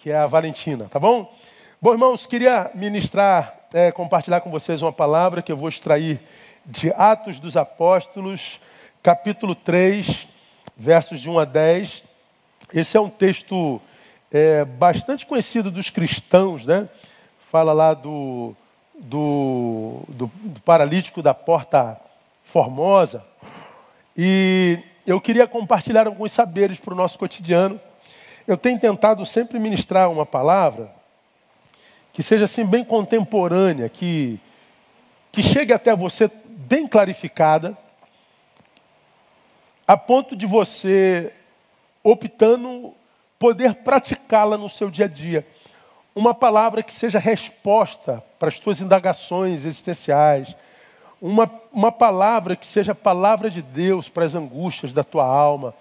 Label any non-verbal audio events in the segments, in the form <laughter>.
que é a Valentina, tá bom? Bom, irmãos, queria ministrar, é, compartilhar com vocês uma palavra que eu vou extrair de Atos dos Apóstolos, capítulo 3, versos de 1 a 10. Esse é um texto é, bastante conhecido dos cristãos, né? Fala lá do, do, do, do paralítico da Porta Formosa. E eu queria compartilhar alguns saberes para o nosso cotidiano eu tenho tentado sempre ministrar uma palavra que seja assim bem contemporânea, que, que chegue até você bem clarificada, a ponto de você, optando, poder praticá-la no seu dia a dia. Uma palavra que seja resposta para as tuas indagações existenciais. Uma, uma palavra que seja palavra de Deus para as angústias da tua alma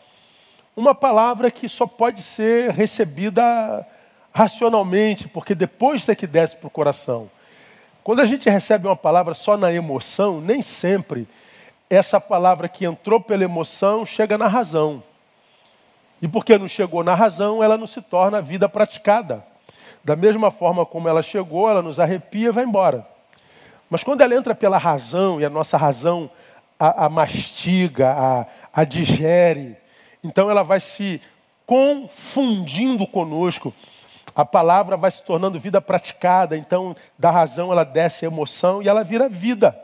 uma palavra que só pode ser recebida racionalmente, porque depois é que desce para o coração. Quando a gente recebe uma palavra só na emoção, nem sempre essa palavra que entrou pela emoção chega na razão. E porque não chegou na razão, ela não se torna vida praticada. Da mesma forma como ela chegou, ela nos arrepia e vai embora. Mas quando ela entra pela razão, e a nossa razão a, a mastiga, a, a digere, então ela vai se confundindo conosco. A palavra vai se tornando vida praticada, então da razão ela desce a emoção e ela vira vida.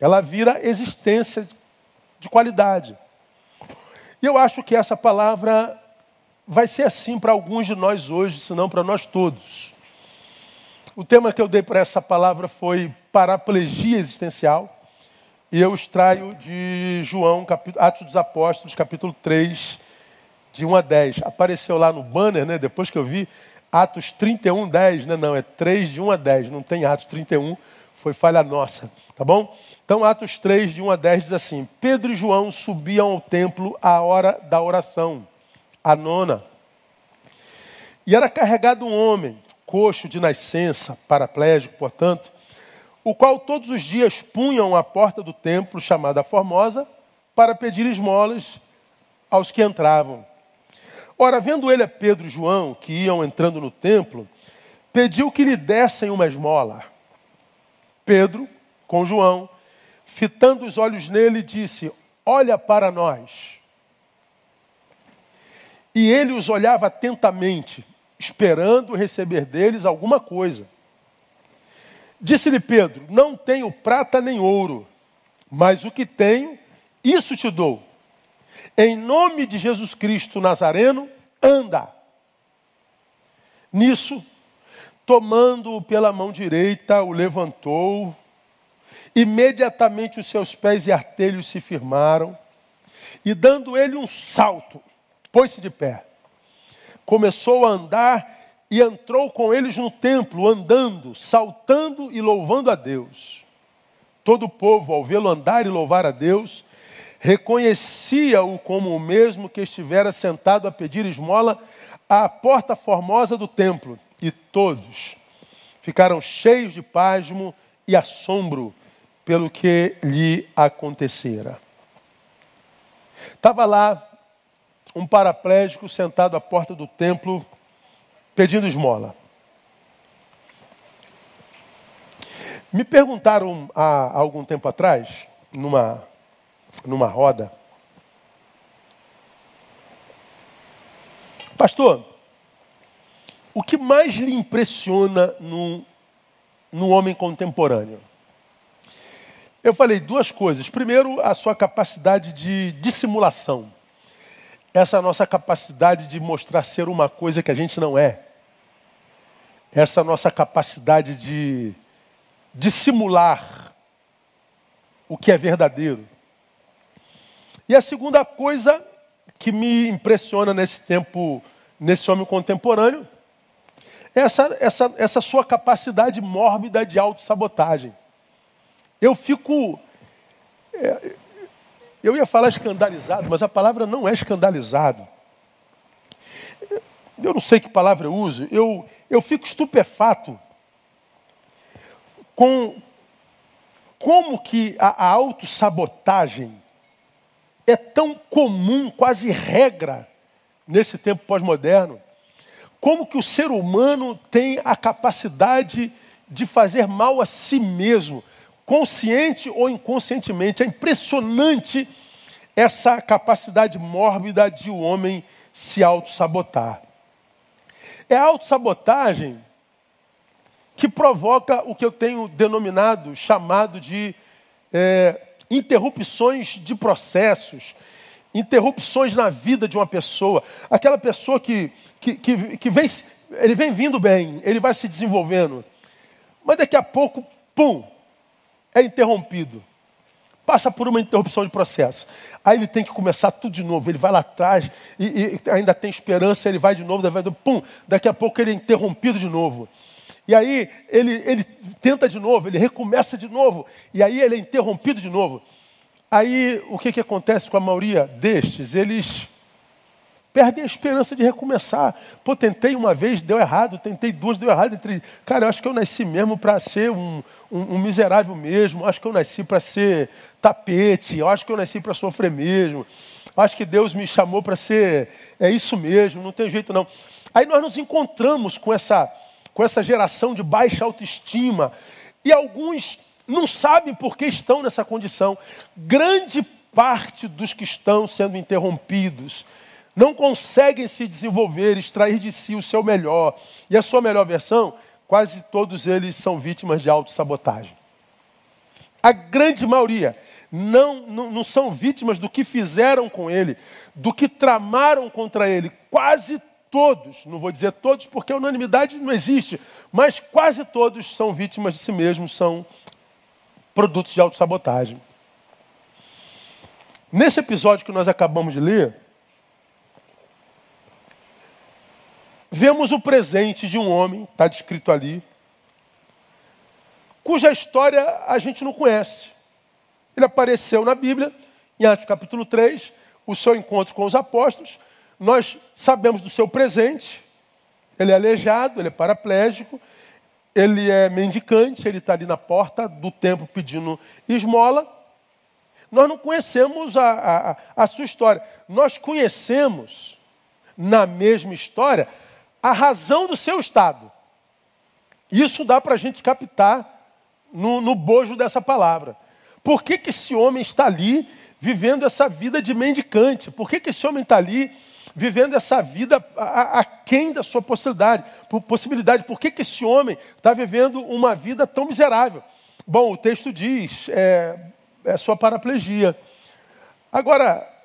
Ela vira existência de qualidade. E eu acho que essa palavra vai ser assim para alguns de nós hoje, se não para nós todos. O tema que eu dei para essa palavra foi paraplegia existencial. E eu extraio de João, Atos dos Apóstolos, capítulo 3, de 1 a 10. Apareceu lá no banner, né? Depois que eu vi, Atos 31, 10, né? Não, é 3 de 1 a 10, não tem Atos 31, foi falha nossa, tá bom? Então, Atos 3, de 1 a 10 diz assim: Pedro e João subiam ao templo à hora da oração, a nona. E era carregado um homem, coxo de nascença, paraplégico, portanto, o qual todos os dias punham à porta do templo, chamada Formosa, para pedir esmolas aos que entravam. Ora, vendo ele a Pedro e João, que iam entrando no templo, pediu que lhe dessem uma esmola. Pedro, com João, fitando os olhos nele, disse: Olha para nós. E ele os olhava atentamente, esperando receber deles alguma coisa. Disse-lhe Pedro: Não tenho prata nem ouro, mas o que tenho, isso te dou. Em nome de Jesus Cristo Nazareno, anda. Nisso, tomando-o pela mão direita, o levantou. Imediatamente os seus pés e artelhos se firmaram, e dando ele um salto, pôs-se de pé. Começou a andar e entrou com eles no templo, andando, saltando e louvando a Deus. Todo o povo, ao vê-lo andar e louvar a Deus, reconhecia-o como o mesmo que estivera sentado a pedir esmola à porta formosa do templo. E todos ficaram cheios de pasmo e assombro pelo que lhe acontecera. Estava lá um paraplégico sentado à porta do templo, pedindo esmola. Me perguntaram há algum tempo atrás, numa, numa roda, Pastor, o que mais lhe impressiona no, no homem contemporâneo? Eu falei duas coisas. Primeiro, a sua capacidade de dissimulação. Essa nossa capacidade de mostrar ser uma coisa que a gente não é essa nossa capacidade de dissimular o que é verdadeiro. E a segunda coisa que me impressiona nesse tempo, nesse homem contemporâneo, é essa, essa, essa sua capacidade mórbida de autossabotagem. Eu fico. É, eu ia falar escandalizado, mas a palavra não é escandalizado eu não sei que palavra eu uso, eu, eu fico estupefato com como que a, a autossabotagem é tão comum, quase regra, nesse tempo pós-moderno, como que o ser humano tem a capacidade de fazer mal a si mesmo, consciente ou inconscientemente. É impressionante essa capacidade mórbida de o homem se auto-sabotar. É autossabotagem que provoca o que eu tenho denominado, chamado de é, interrupções de processos, interrupções na vida de uma pessoa. Aquela pessoa que, que, que, que vem, ele vem vindo bem, ele vai se desenvolvendo, mas daqui a pouco, pum, é interrompido. Passa por uma interrupção de processo. Aí ele tem que começar tudo de novo. Ele vai lá atrás e, e ainda tem esperança, ele vai de novo, vai, pum, daqui a pouco ele é interrompido de novo. E aí ele, ele tenta de novo, ele recomeça de novo, e aí ele é interrompido de novo. Aí o que, que acontece com a maioria destes? Eles perdem a esperança de recomeçar. Pô, tentei uma vez, deu errado, tentei duas, deu errado. Três. Cara, eu acho que eu nasci mesmo para ser um, um, um, miserável mesmo, eu acho que eu nasci para ser tapete, eu acho que eu nasci para sofrer mesmo. Eu acho que Deus me chamou para ser, é isso mesmo, não tem jeito não. Aí nós nos encontramos com essa com essa geração de baixa autoestima. E alguns não sabem por que estão nessa condição. Grande parte dos que estão sendo interrompidos não conseguem se desenvolver, extrair de si o seu melhor. E a sua melhor versão, quase todos eles são vítimas de autossabotagem. A grande maioria não, não, não, são vítimas do que fizeram com ele, do que tramaram contra ele. Quase todos, não vou dizer todos porque a unanimidade não existe, mas quase todos são vítimas de si mesmos, são produtos de autossabotagem. Nesse episódio que nós acabamos de ler, vemos o presente de um homem, está descrito ali, cuja história a gente não conhece. Ele apareceu na Bíblia, em Atos capítulo 3, o seu encontro com os apóstolos, nós sabemos do seu presente, ele é aleijado, ele é paraplégico, ele é mendicante, ele está ali na porta do templo pedindo esmola. Nós não conhecemos a, a, a sua história. Nós conhecemos, na mesma história, a razão do seu estado. Isso dá para a gente captar no, no bojo dessa palavra. Por que, que esse homem está ali vivendo essa vida de mendicante? Por que, que esse homem está ali vivendo essa vida aquém da sua possibilidade. Possibilidade. Por que, que esse homem está vivendo uma vida tão miserável? Bom, o texto diz, é, é sua paraplegia. Agora,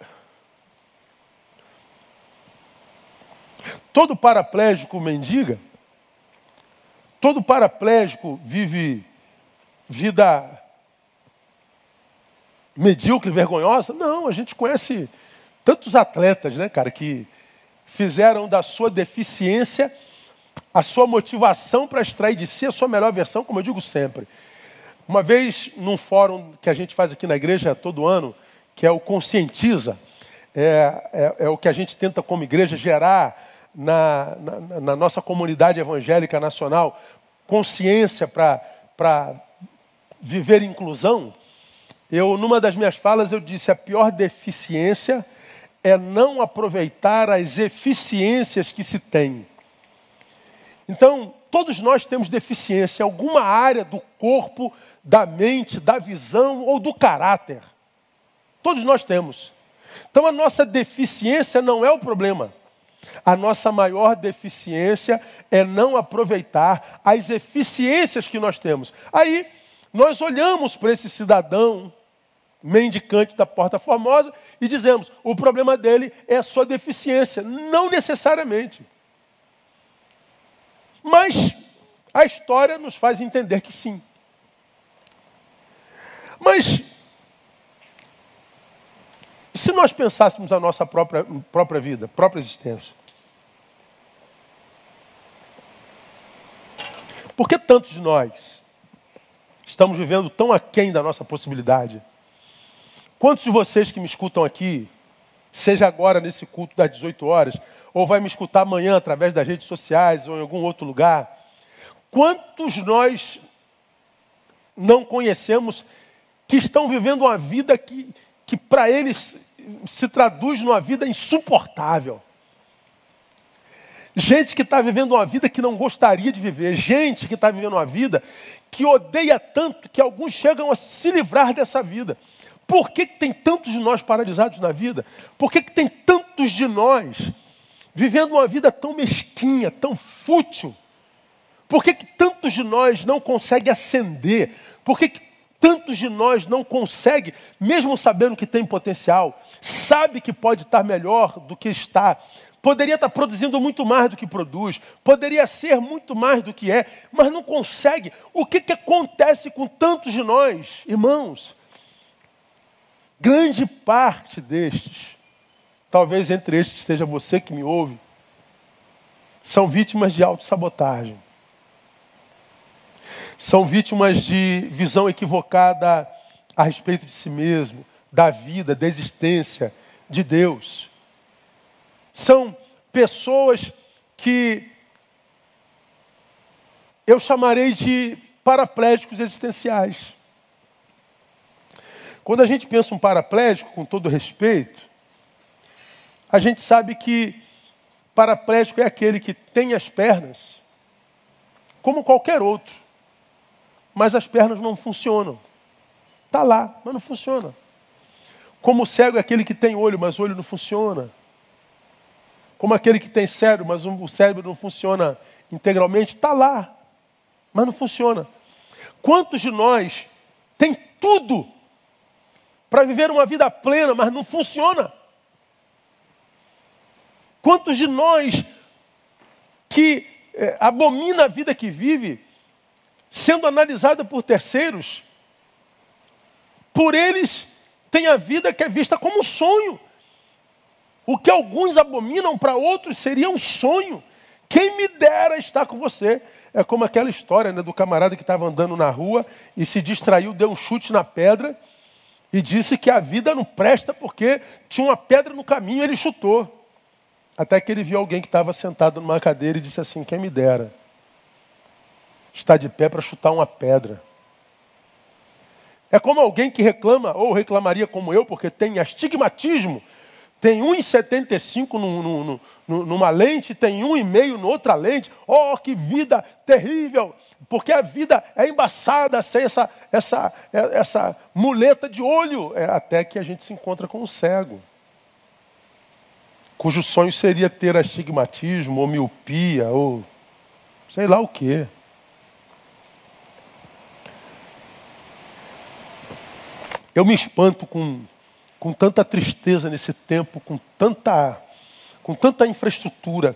todo paraplégico mendiga, todo paraplégico vive vida medíocre, vergonhosa? Não, a gente conhece tantos atletas, né, cara, que fizeram da sua deficiência a sua motivação para extrair de si a sua melhor versão, como eu digo sempre. Uma vez, num fórum que a gente faz aqui na igreja todo ano, que é o Conscientiza, é, é, é o que a gente tenta como igreja gerar na, na, na nossa comunidade evangélica nacional consciência para viver inclusão. Eu, numa das minhas falas, eu disse a pior deficiência é não aproveitar as eficiências que se tem. Então, todos nós temos deficiência em alguma área do corpo, da mente, da visão ou do caráter. Todos nós temos. Então, a nossa deficiência não é o problema. A nossa maior deficiência é não aproveitar as eficiências que nós temos. Aí, nós olhamos para esse cidadão mendicante da Porta Formosa e dizemos: o problema dele é a sua deficiência. Não necessariamente. Mas a história nos faz entender que sim. Mas, se nós pensássemos a nossa própria, própria vida, própria existência, por que tantos de nós estamos vivendo tão aquém da nossa possibilidade? Quantos de vocês que me escutam aqui, seja agora nesse culto das 18 horas, ou vai me escutar amanhã através das redes sociais ou em algum outro lugar, quantos nós não conhecemos que estão vivendo uma vida que, que para eles se traduz numa vida insuportável? Gente que está vivendo uma vida que não gostaria de viver. Gente que está vivendo uma vida que odeia tanto que alguns chegam a se livrar dessa vida. Por que, que tem tantos de nós paralisados na vida? Por que, que tem tantos de nós vivendo uma vida tão mesquinha, tão fútil? Por que, que tantos de nós não conseguem ascender? Por que, que tantos de nós não conseguem, mesmo sabendo que tem potencial, sabe que pode estar melhor do que está, poderia estar produzindo muito mais do que produz, poderia ser muito mais do que é, mas não consegue. O que, que acontece com tantos de nós, irmãos? Grande parte destes, talvez entre estes seja você que me ouve, são vítimas de autossabotagem. São vítimas de visão equivocada a respeito de si mesmo, da vida, da existência, de Deus. São pessoas que eu chamarei de paraplégicos existenciais. Quando a gente pensa um paraplégico, com todo respeito, a gente sabe que paraplégico é aquele que tem as pernas como qualquer outro, mas as pernas não funcionam. Está lá, mas não funciona. Como o cego é aquele que tem olho, mas o olho não funciona. Como aquele que tem cérebro, mas o cérebro não funciona integralmente, está lá, mas não funciona. Quantos de nós tem tudo para viver uma vida plena, mas não funciona? Quantos de nós que é, abomina a vida que vive, sendo analisada por terceiros, por eles tem a vida que é vista como um sonho. O que alguns abominam para outros seria um sonho. Quem me dera estar com você. É como aquela história né, do camarada que estava andando na rua e se distraiu, deu um chute na pedra e disse que a vida não presta porque tinha uma pedra no caminho e ele chutou. Até que ele viu alguém que estava sentado numa cadeira e disse assim: Quem me dera está de pé para chutar uma pedra. É como alguém que reclama, ou reclamaria como eu, porque tem astigmatismo, tem 1,75 num, num, numa lente, tem 1,5 na outra lente. Oh, que vida terrível! Porque a vida é embaçada sem essa, essa, essa muleta de olho. É até que a gente se encontra com o cego cujo sonho seria ter astigmatismo, ou miopia, ou sei lá o quê. Eu me espanto com, com tanta tristeza nesse tempo, com tanta, com tanta infraestrutura.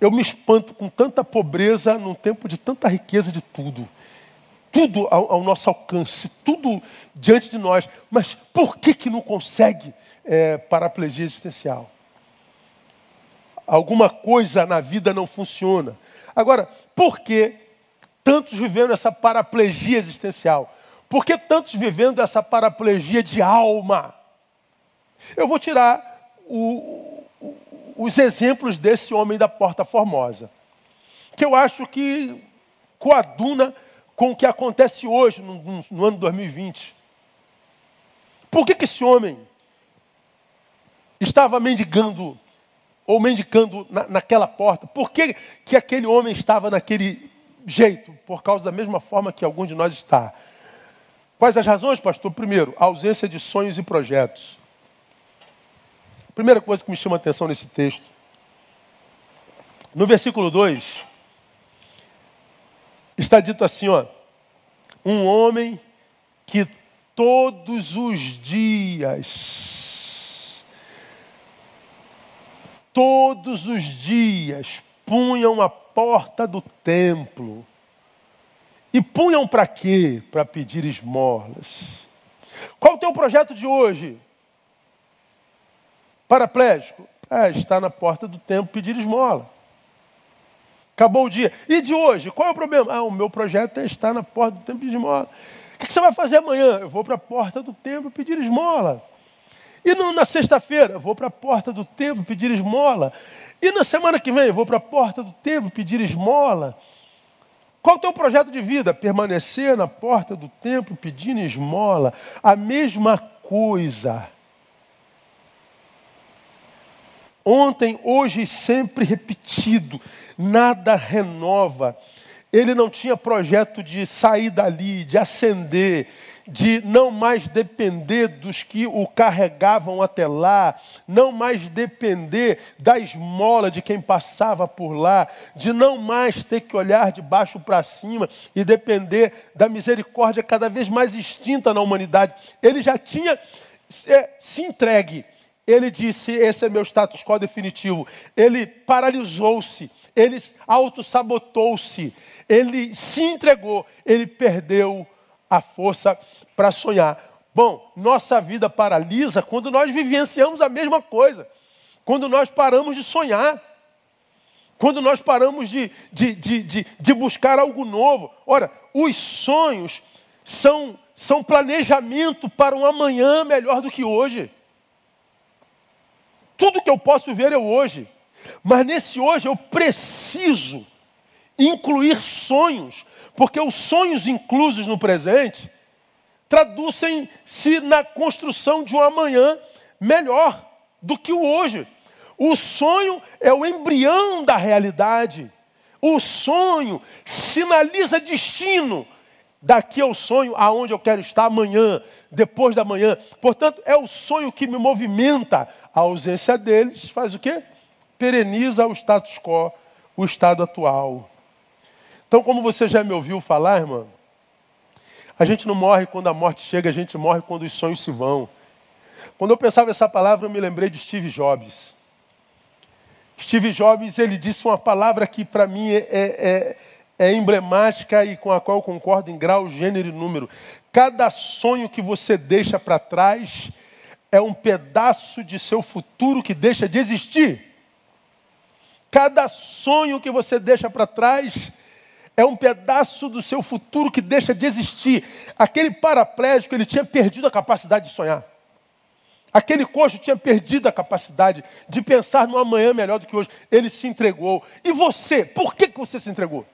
Eu me espanto com tanta pobreza num tempo de tanta riqueza de tudo. Tudo ao, ao nosso alcance, tudo diante de nós. Mas por que, que não consegue é, paraplegia existencial? alguma coisa na vida não funciona. Agora, por que tantos vivendo essa paraplegia existencial? Por que tantos vivendo essa paraplegia de alma? Eu vou tirar o, o, os exemplos desse homem da Porta Formosa, que eu acho que coaduna com o que acontece hoje, no, no, no ano 2020. Por que, que esse homem estava mendigando ou mendicando na, naquela porta. Por que, que aquele homem estava naquele jeito? Por causa da mesma forma que algum de nós está. Quais as razões, pastor? Primeiro, ausência de sonhos e projetos. Primeira coisa que me chama a atenção nesse texto. No versículo 2, está dito assim, ó, um homem que todos os dias todos os dias punham a porta do templo. E punham para quê? Para pedir esmolas. Qual o teu projeto de hoje? Paraplégico? É, está na porta do templo pedir esmola. Acabou o dia. E de hoje? Qual é o problema? Ah, o meu projeto é estar na porta do templo pedir esmola. O que você vai fazer amanhã? Eu vou para a porta do templo pedir esmola. E na sexta-feira, vou para a porta do templo pedir esmola. E na semana que vem, vou para a porta do templo pedir esmola. Qual o teu projeto de vida? Permanecer na porta do templo pedindo esmola. A mesma coisa. ontem, hoje e sempre repetido. Nada renova. Ele não tinha projeto de sair dali, de ascender, de não mais depender dos que o carregavam até lá, não mais depender da esmola de quem passava por lá, de não mais ter que olhar de baixo para cima e depender da misericórdia cada vez mais extinta na humanidade. Ele já tinha é, se entregue. Ele disse: Esse é meu status quo definitivo. Ele paralisou-se, ele autossabotou-se, ele se entregou, ele perdeu a força para sonhar. Bom, nossa vida paralisa quando nós vivenciamos a mesma coisa, quando nós paramos de sonhar, quando nós paramos de, de, de, de, de buscar algo novo. Ora, os sonhos são, são planejamento para um amanhã melhor do que hoje. Tudo que eu posso ver é hoje, mas nesse hoje eu preciso incluir sonhos porque os sonhos inclusos no presente traduzem-se na construção de um amanhã melhor do que o hoje. O sonho é o embrião da realidade. O sonho sinaliza destino. Daqui ao sonho aonde eu quero estar amanhã, depois da manhã. Portanto, é o sonho que me movimenta. A ausência deles faz o quê? Pereniza o status quo, o estado atual. Então, como você já me ouviu falar, irmão, a gente não morre quando a morte chega, a gente morre quando os sonhos se vão. Quando eu pensava essa palavra, eu me lembrei de Steve Jobs. Steve Jobs, ele disse uma palavra que para mim é, é, é, emblemática e com a qual eu concordo em grau, gênero e número. Cada sonho que você deixa para trás é um pedaço de seu futuro que deixa de existir. Cada sonho que você deixa para trás é um pedaço do seu futuro que deixa de existir. Aquele paraplégico, ele tinha perdido a capacidade de sonhar. Aquele coxo tinha perdido a capacidade de pensar no amanhã melhor do que hoje. Ele se entregou. E você, por que, que você se entregou?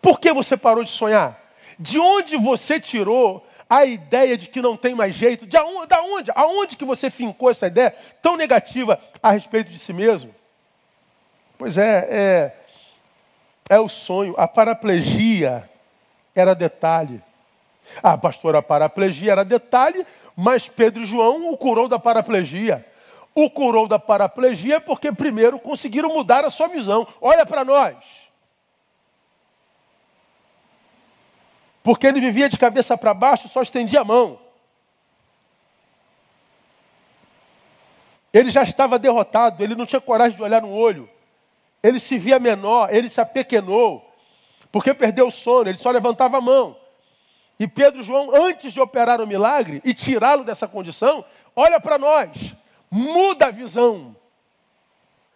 Por que você parou de sonhar? De onde você tirou a ideia de que não tem mais jeito? De aonde, da onde? Aonde que você fincou essa ideia tão negativa a respeito de si mesmo? Pois é, é, é o sonho. A paraplegia era detalhe. Ah, pastor, a paraplegia era detalhe, mas Pedro e João o curou da paraplegia. O curou da paraplegia porque primeiro conseguiram mudar a sua visão. Olha para nós. Porque ele vivia de cabeça para baixo, só estendia a mão. Ele já estava derrotado, ele não tinha coragem de olhar no olho. Ele se via menor, ele se apequenou, porque perdeu o sono, ele só levantava a mão. E Pedro e João, antes de operar o milagre e tirá-lo dessa condição, olha para nós, muda a visão,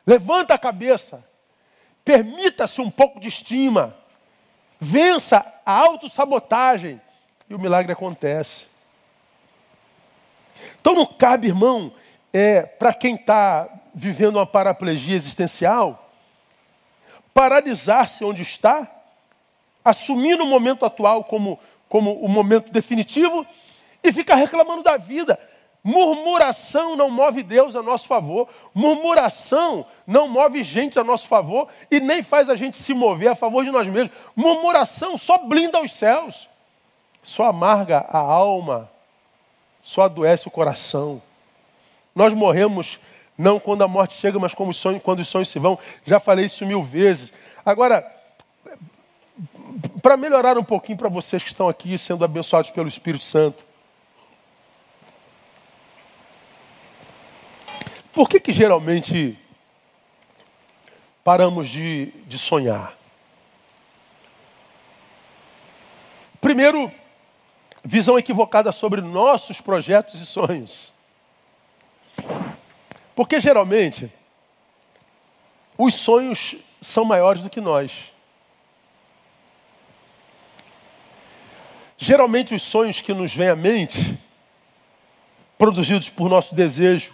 levanta a cabeça, permita-se um pouco de estima, vença a autossabotagem, e o milagre acontece. Então não cabe, irmão, é, para quem está vivendo uma paraplegia existencial, paralisar-se onde está, assumir o momento atual como, como o momento definitivo e ficar reclamando da vida. Murmuração não move Deus a nosso favor, murmuração não move gente a nosso favor e nem faz a gente se mover a favor de nós mesmos. Murmuração só blinda os céus, só amarga a alma, só adoece o coração. Nós morremos não quando a morte chega, mas como quando os sonhos se vão. Já falei isso mil vezes. Agora, para melhorar um pouquinho para vocês que estão aqui sendo abençoados pelo Espírito Santo. Por que, que geralmente paramos de, de sonhar? Primeiro, visão equivocada sobre nossos projetos e sonhos. Porque geralmente os sonhos são maiores do que nós. Geralmente os sonhos que nos vêm à mente, produzidos por nosso desejo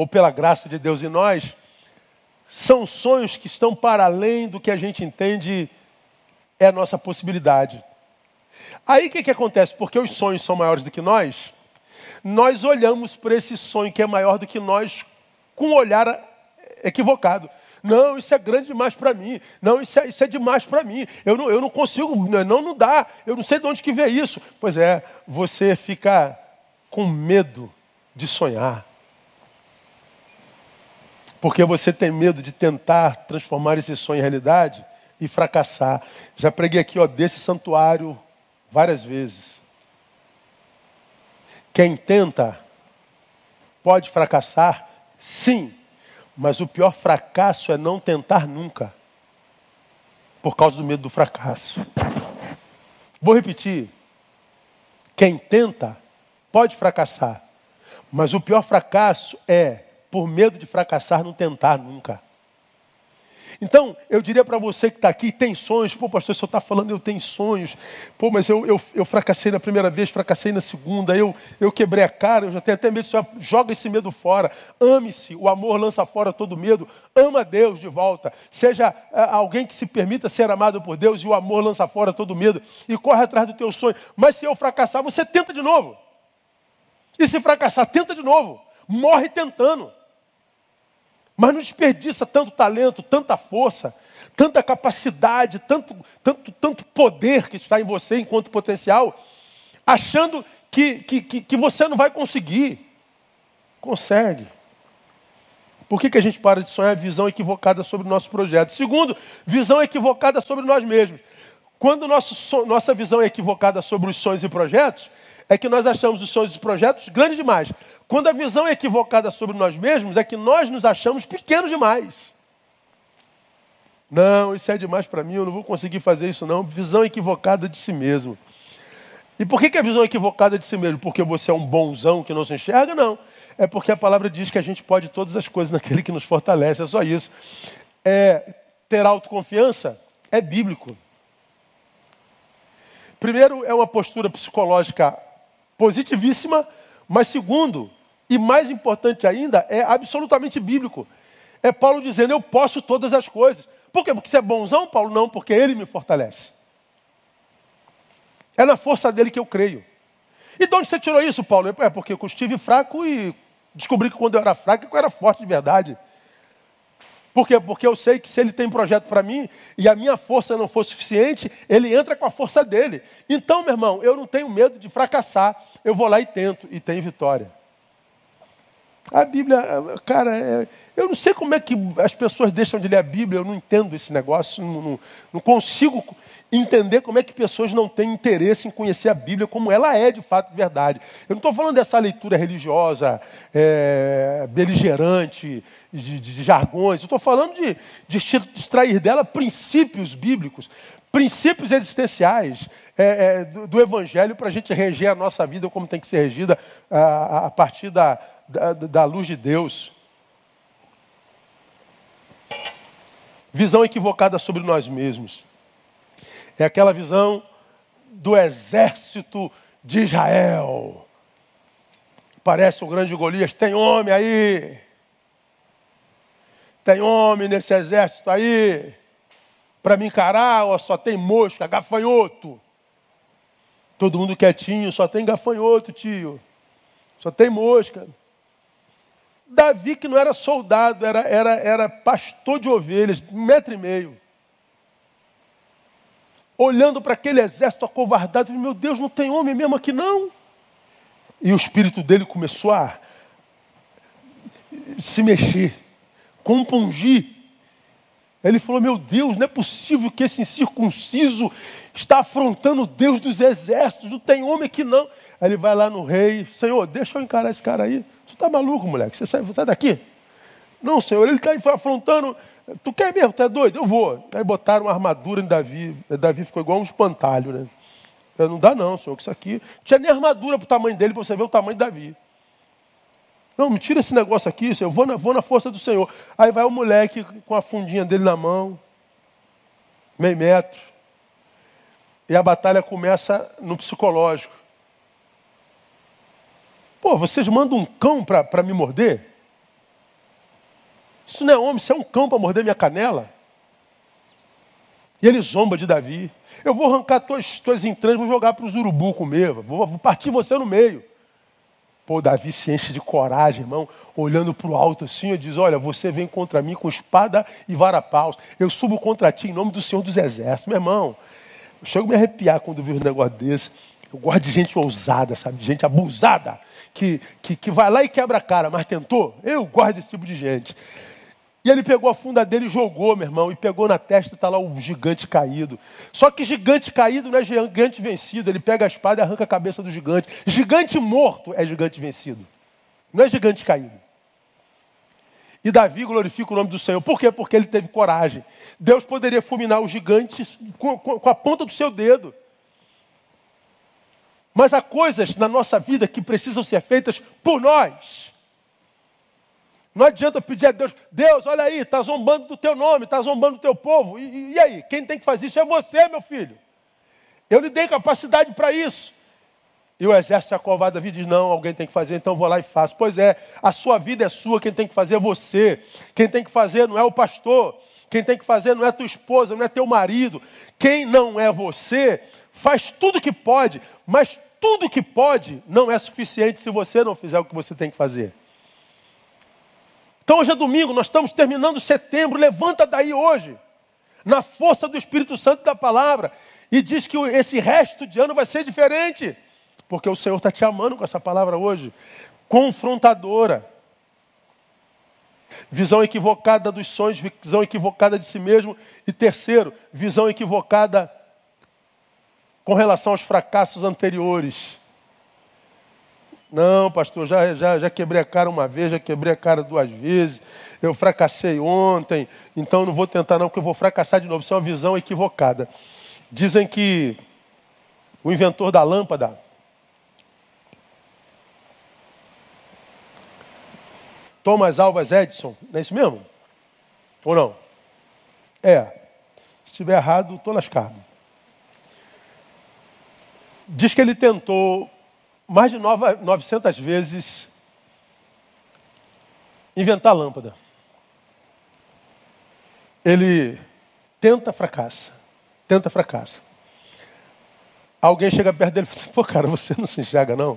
ou pela graça de Deus em nós, são sonhos que estão para além do que a gente entende é a nossa possibilidade. Aí o que, que acontece? Porque os sonhos são maiores do que nós, nós olhamos para esse sonho que é maior do que nós com um olhar equivocado. Não, isso é grande demais para mim. Não, isso é, isso é demais para mim. Eu não, eu não consigo, não, não dá. Eu não sei de onde que vem isso. Pois é, você fica com medo de sonhar. Porque você tem medo de tentar transformar esse sonho em realidade e fracassar. Já preguei aqui, ó, desse santuário várias vezes. Quem tenta pode fracassar? Sim. Mas o pior fracasso é não tentar nunca. Por causa do medo do fracasso. Vou repetir. Quem tenta pode fracassar. Mas o pior fracasso é por medo de fracassar, não tentar nunca. Então, eu diria para você que está aqui, tem sonhos. Pô, pastor, você está falando, eu tenho sonhos. Pô, mas eu, eu, eu, fracassei na primeira vez, fracassei na segunda, eu, eu quebrei a cara, eu já tenho até medo. Senhor, joga esse medo fora. Ame-se, o amor lança fora todo medo. Ama Deus de volta. Seja é, alguém que se permita ser amado por Deus e o amor lança fora todo medo. E corre atrás do teu sonho. Mas se eu fracassar, você tenta de novo. E se fracassar, tenta de novo. Morre tentando. Mas não desperdiça tanto talento, tanta força, tanta capacidade, tanto, tanto, tanto poder que está em você enquanto potencial, achando que, que, que, que você não vai conseguir. Consegue. Por que, que a gente para de sonhar visão equivocada sobre o nosso projeto? Segundo, visão equivocada sobre nós mesmos. Quando nosso, nossa visão é equivocada sobre os sonhos e projetos, é que nós achamos os sonhos e projetos grandes demais. Quando a visão é equivocada sobre nós mesmos, é que nós nos achamos pequenos demais. Não, isso é demais para mim, eu não vou conseguir fazer isso não. Visão equivocada de si mesmo. E por que, que a visão é equivocada de si mesmo? Porque você é um bonzão que não se enxerga? Não. É porque a palavra diz que a gente pode todas as coisas naquele que nos fortalece. É só isso. É, ter autoconfiança é bíblico. Primeiro, é uma postura psicológica positivíssima, mas segundo, e mais importante ainda, é absolutamente bíblico. É Paulo dizendo: Eu posso todas as coisas. Por quê? Porque você é bonzão, Paulo? Não, porque ele me fortalece. É na força dele que eu creio. E de onde você tirou isso, Paulo? É porque eu estive fraco e descobri que quando eu era fraco, eu era forte de verdade. Por quê? Porque eu sei que se ele tem projeto para mim e a minha força não for suficiente, ele entra com a força dele. Então, meu irmão, eu não tenho medo de fracassar. Eu vou lá e tento e tenho vitória. A Bíblia, cara, é, eu não sei como é que as pessoas deixam de ler a Bíblia, eu não entendo esse negócio, não, não, não consigo entender como é que pessoas não têm interesse em conhecer a Bíblia como ela é de fato verdade. Eu não estou falando dessa leitura religiosa, é, beligerante, de, de, jargões, eu estou falando de, de extrair dela princípios bíblicos, princípios existenciais é, é, do, do, Evangelho para a gente reger a nossa vida como tem que ser regida a, a partir da, da, da luz de Deus. Visão equivocada sobre nós mesmos. É aquela visão do exército de Israel. Parece o grande Golias, tem homem aí. Tem homem nesse exército aí. Para me encarar, ó, só tem mosca, gafanhoto. Todo mundo quietinho, só tem gafanhoto, tio. Só tem mosca. Davi, que não era soldado, era, era, era pastor de ovelhas, um metro e meio olhando para aquele exército acovardado, meu Deus, não tem homem mesmo aqui não. E o espírito dele começou a se mexer, compungir. Ele falou: Meu Deus, não é possível que esse incircunciso está afrontando o Deus dos exércitos, não tem homem aqui não. Aí ele vai lá no rei: Senhor, deixa eu encarar esse cara aí. Tu está maluco, moleque? Você sai, sai daqui? Não, senhor, ele está afrontando Tu quer mesmo? Tu é doido? Eu vou. Aí botaram uma armadura em Davi. Davi ficou igual um espantalho, né? Não dá não, senhor, que isso aqui. Não tinha nem armadura para o tamanho dele, para você ver o tamanho de Davi. Não, me tira esse negócio aqui. Eu vou na, vou na força do Senhor. Aí vai o moleque com a fundinha dele na mão, meio metro. E a batalha começa no psicológico. Pô, vocês mandam um cão para me morder? Isso não é homem, isso é um cão para morder minha canela. E ele zomba de Davi. Eu vou arrancar tuas, tuas entranhas, vou jogar para os urubu comer. Vou, vou partir você no meio. Pô, Davi se enche de coragem, irmão, olhando para o alto assim, e diz: Olha, você vem contra mim com espada e vara-paus. Eu subo contra ti em nome do Senhor dos Exércitos. Meu irmão, eu chego a me arrepiar quando vi um negócio desse. Eu gosto de gente ousada, sabe? De gente abusada, que, que, que vai lá e quebra a cara, mas tentou. Eu gosto desse tipo de gente. E ele pegou a funda dele e jogou, meu irmão, e pegou na testa, está lá o gigante caído. Só que gigante caído não é gigante vencido, ele pega a espada e arranca a cabeça do gigante. Gigante morto é gigante vencido, não é gigante caído. E Davi glorifica o nome do Senhor. Por quê? Porque ele teve coragem. Deus poderia fulminar os gigantes com, com, com a ponta do seu dedo. Mas há coisas na nossa vida que precisam ser feitas por nós. Não adianta pedir a Deus, Deus, olha aí, está zombando do teu nome, está zombando do teu povo. E, e, aí, quem tem que fazer isso é você, meu filho. Eu lhe dei capacidade para isso. E o exército acovado Davi diz: Não, alguém tem que fazer, então vou lá e faço. Pois é, a sua vida é sua, quem tem que fazer é você. Quem tem que fazer não é o pastor. Quem tem que fazer não é tua esposa, não é teu marido. Quem não é você, faz tudo que pode, mas tudo que pode não é suficiente se você não fizer o que você tem que fazer. Então hoje é domingo, nós estamos terminando setembro, levanta daí hoje, na força do Espírito Santo da palavra, e diz que esse resto de ano vai ser diferente, porque o Senhor está te amando com essa palavra hoje, confrontadora. Visão equivocada dos sonhos, visão equivocada de si mesmo, e terceiro, visão equivocada com relação aos fracassos anteriores. Não, pastor, já, já, já quebrei a cara uma vez, já quebrei a cara duas vezes, eu fracassei ontem, então não vou tentar não, porque eu vou fracassar de novo. Isso é uma visão equivocada. Dizem que o inventor da lâmpada, Thomas Alvas Edison, não é isso mesmo? Ou não? É. Se estiver errado, estou lascado. Diz que ele tentou mais de 900 vezes inventar lâmpada. Ele tenta, fracassa. Tenta, fracassa. Alguém chega perto dele e fala assim, pô, cara, você não se enxerga, não?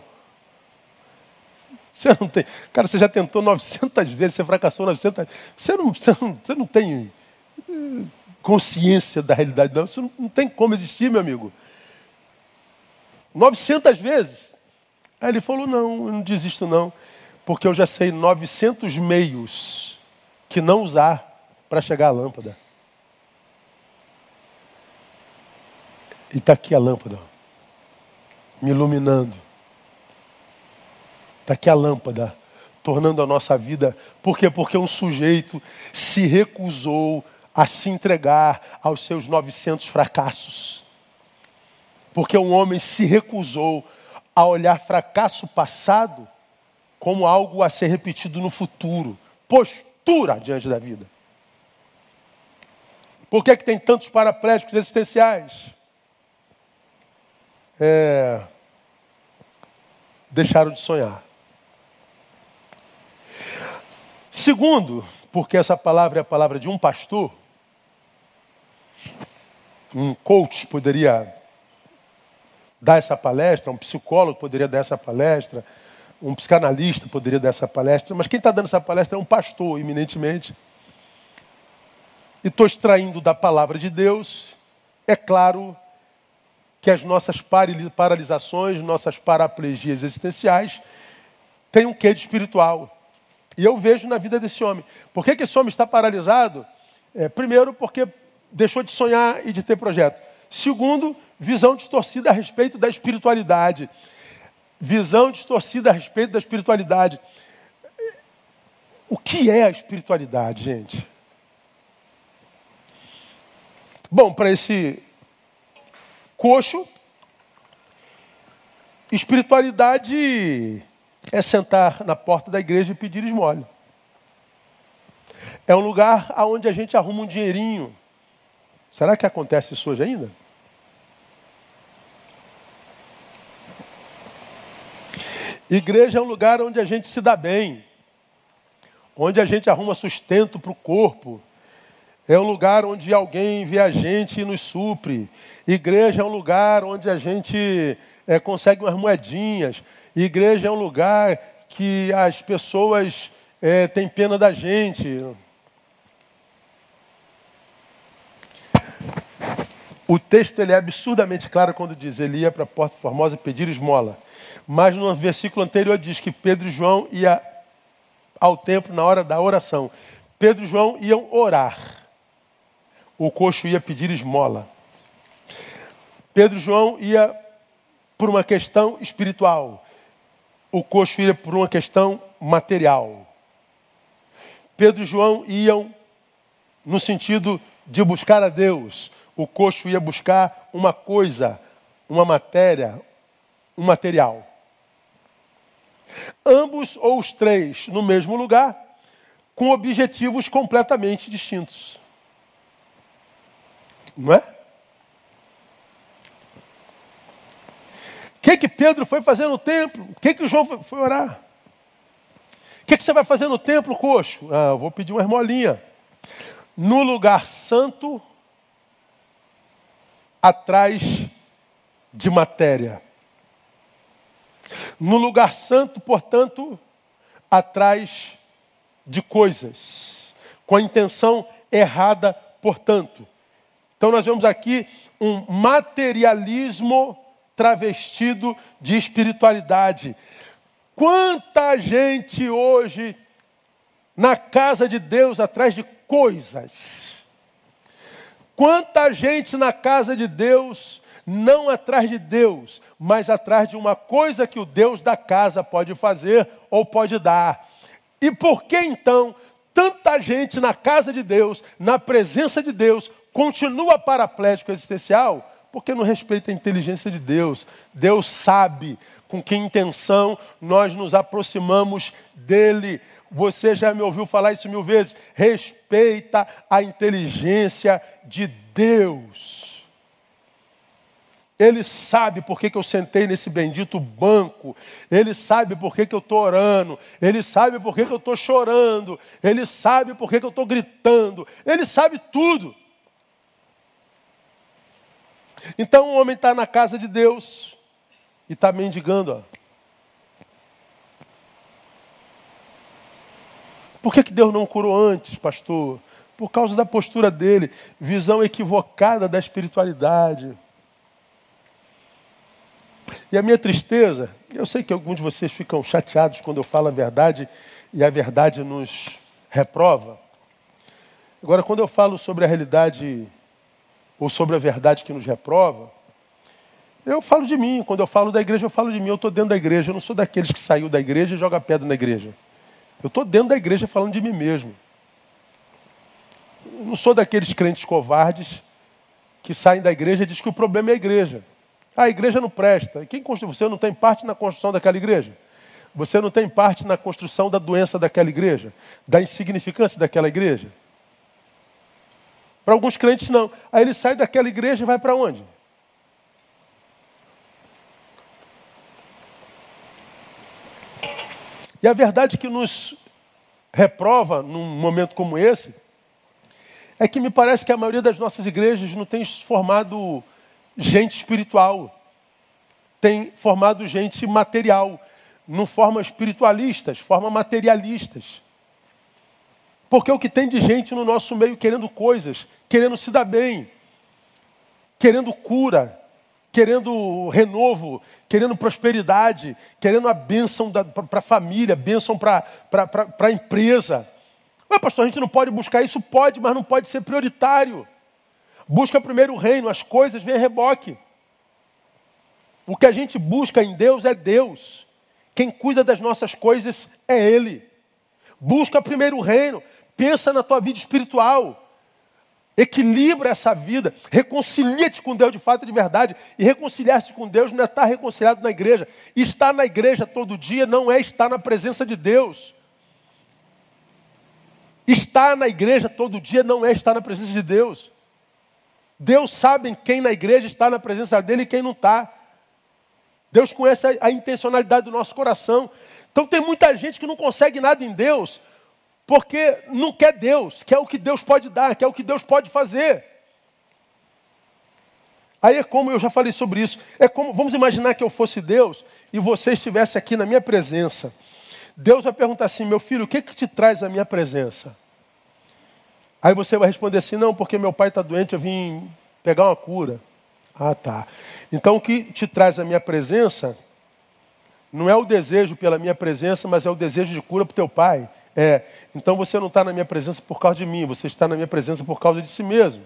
Você não tem... Cara, você já tentou 900 vezes, você fracassou 900 você não, você não, você não tem eh, consciência da realidade, não. Isso não, não tem como existir, meu amigo. 900 vezes. Aí ele falou: Não, eu não desisto, não, porque eu já sei 900 meios que não usar para chegar à lâmpada. E está aqui a lâmpada, me iluminando. Está aqui a lâmpada, tornando a nossa vida. Por quê? Porque um sujeito se recusou a se entregar aos seus 900 fracassos. Porque um homem se recusou a olhar fracasso passado como algo a ser repetido no futuro. Postura diante da vida. Por que, é que tem tantos paraplégicos existenciais? É... Deixaram de sonhar. Segundo, porque essa palavra é a palavra de um pastor, um coach poderia dar essa palestra, um psicólogo poderia dar essa palestra, um psicanalista poderia dar essa palestra, mas quem está dando essa palestra é um pastor, eminentemente. E estou extraindo da palavra de Deus, é claro que as nossas paralisações, nossas paraplegias existenciais têm um quê de espiritual. E eu vejo na vida desse homem. Por que, que esse homem está paralisado? É, primeiro, porque deixou de sonhar e de ter projeto. Segundo, visão distorcida a respeito da espiritualidade. Visão distorcida a respeito da espiritualidade. O que é a espiritualidade, gente? Bom, para esse coxo, espiritualidade é sentar na porta da igreja e pedir esmola. É um lugar onde a gente arruma um dinheirinho. Será que acontece isso hoje ainda? Igreja é um lugar onde a gente se dá bem, onde a gente arruma sustento para o corpo. É um lugar onde alguém vê a gente e nos supre. Igreja é um lugar onde a gente é, consegue umas moedinhas. Igreja é um lugar que as pessoas é, têm pena da gente. O texto ele é absurdamente claro quando diz: ele ia para a Porta Formosa pedir esmola. Mas no versículo anterior diz que Pedro e João ia ao templo na hora da oração. Pedro e João iam orar. O coxo ia pedir esmola. Pedro e João ia por uma questão espiritual. O coxo ia por uma questão material. Pedro e João iam no sentido de buscar a Deus. O coxo ia buscar uma coisa, uma matéria, um material. Ambos ou os três no mesmo lugar, com objetivos completamente distintos. Não é? O que, que Pedro foi fazer no templo? O que, que João foi orar? O que, que você vai fazer no templo, coxo? Ah, eu vou pedir uma esmolinha. No lugar santo, atrás de matéria. No lugar santo, portanto, atrás de coisas, com a intenção errada, portanto. Então nós vemos aqui um materialismo travestido de espiritualidade. Quanta gente hoje na casa de Deus atrás de coisas. Quanta gente na casa de Deus não atrás de Deus, mas atrás de uma coisa que o Deus da casa pode fazer ou pode dar. E por que então tanta gente na casa de Deus, na presença de Deus, continua paraplégico existencial? Porque não respeita a inteligência de Deus. Deus sabe com que intenção nós nos aproximamos dele. Você já me ouviu falar isso mil vezes. Respeita a inteligência de Deus. Ele sabe por que, que eu sentei nesse bendito banco. Ele sabe por que, que eu estou orando. Ele sabe por que, que eu estou chorando. Ele sabe por que, que eu estou gritando. Ele sabe tudo. Então o homem está na casa de Deus e está mendigando. Ó. Por que, que Deus não curou antes, pastor? Por causa da postura dele, visão equivocada da espiritualidade. E a minha tristeza, eu sei que alguns de vocês ficam chateados quando eu falo a verdade e a verdade nos reprova. Agora, quando eu falo sobre a realidade ou sobre a verdade que nos reprova, eu falo de mim. Quando eu falo da igreja, eu falo de mim. Eu estou dentro da igreja. Eu não sou daqueles que saiu da igreja e joga pedra na igreja. Eu estou dentro da igreja falando de mim mesmo. Eu não sou daqueles crentes covardes que saem da igreja e dizem que o problema é a igreja. A igreja não presta. Quem construiu? Você não tem parte na construção daquela igreja? Você não tem parte na construção da doença daquela igreja? Da insignificância daquela igreja? Para alguns crentes, não. Aí ele sai daquela igreja e vai para onde? E a verdade que nos reprova num momento como esse é que me parece que a maioria das nossas igrejas não tem formado gente espiritual, tem formado gente material, não forma espiritualistas, forma materialistas. Porque o que tem de gente no nosso meio querendo coisas, querendo se dar bem, querendo cura, querendo renovo, querendo prosperidade, querendo a bênção para a família, bênção para a empresa. Mas, pastor, a gente não pode buscar isso? Pode, mas não pode ser prioritário. Busca primeiro o reino, as coisas vêm reboque. O que a gente busca em Deus é Deus. Quem cuida das nossas coisas é Ele. Busca primeiro o reino, pensa na tua vida espiritual. Equilibra essa vida, reconcilia-te com Deus de fato e de verdade. E reconciliar-se com Deus não é estar reconciliado na igreja. Estar na igreja todo dia não é estar na presença de Deus. Estar na igreja todo dia não é estar na presença de Deus. Deus sabe quem na igreja está na presença dele e quem não está. Deus conhece a, a intencionalidade do nosso coração. Então tem muita gente que não consegue nada em Deus porque não quer Deus, quer o que Deus pode dar, quer o que Deus pode fazer. Aí é como, eu já falei sobre isso, é como, vamos imaginar que eu fosse Deus e você estivesse aqui na minha presença. Deus vai perguntar assim, meu filho, o que, que te traz a minha presença? Aí você vai responder assim, não, porque meu pai está doente, eu vim pegar uma cura. Ah, tá. Então o que te traz a minha presença não é o desejo pela minha presença, mas é o desejo de cura para o teu pai. É, então você não está na minha presença por causa de mim, você está na minha presença por causa de si mesmo.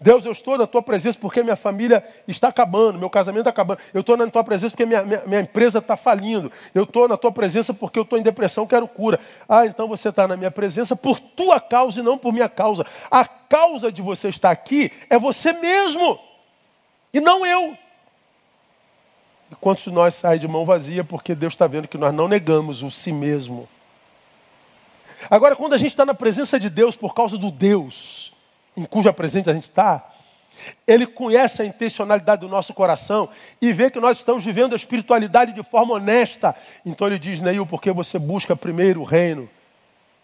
Deus, eu estou na tua presença porque minha família está acabando, meu casamento está acabando. Eu estou na tua presença porque minha, minha, minha empresa está falindo. Eu estou na tua presença porque eu estou em depressão, quero cura. Ah, então você está na minha presença por tua causa e não por minha causa. A causa de você estar aqui é você mesmo e não eu. E quantos de nós saem de mão vazia porque Deus está vendo que nós não negamos o si mesmo? Agora, quando a gente está na presença de Deus por causa do Deus, em cuja presença a gente está, ele conhece a intencionalidade do nosso coração e vê que nós estamos vivendo a espiritualidade de forma honesta. Então ele diz, Neil, porque você busca primeiro o reino,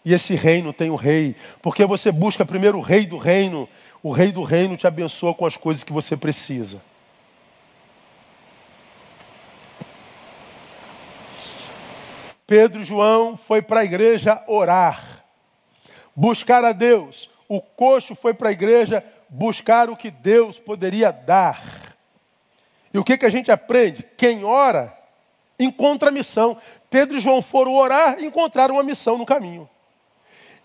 e esse reino tem o um rei. Porque você busca primeiro o rei do reino, o rei do reino te abençoa com as coisas que você precisa. Pedro e João foi para a igreja orar, buscar a Deus. O coxo foi para a igreja buscar o que Deus poderia dar. E o que, que a gente aprende? Quem ora, encontra a missão. Pedro e João foram orar e encontraram uma missão no caminho.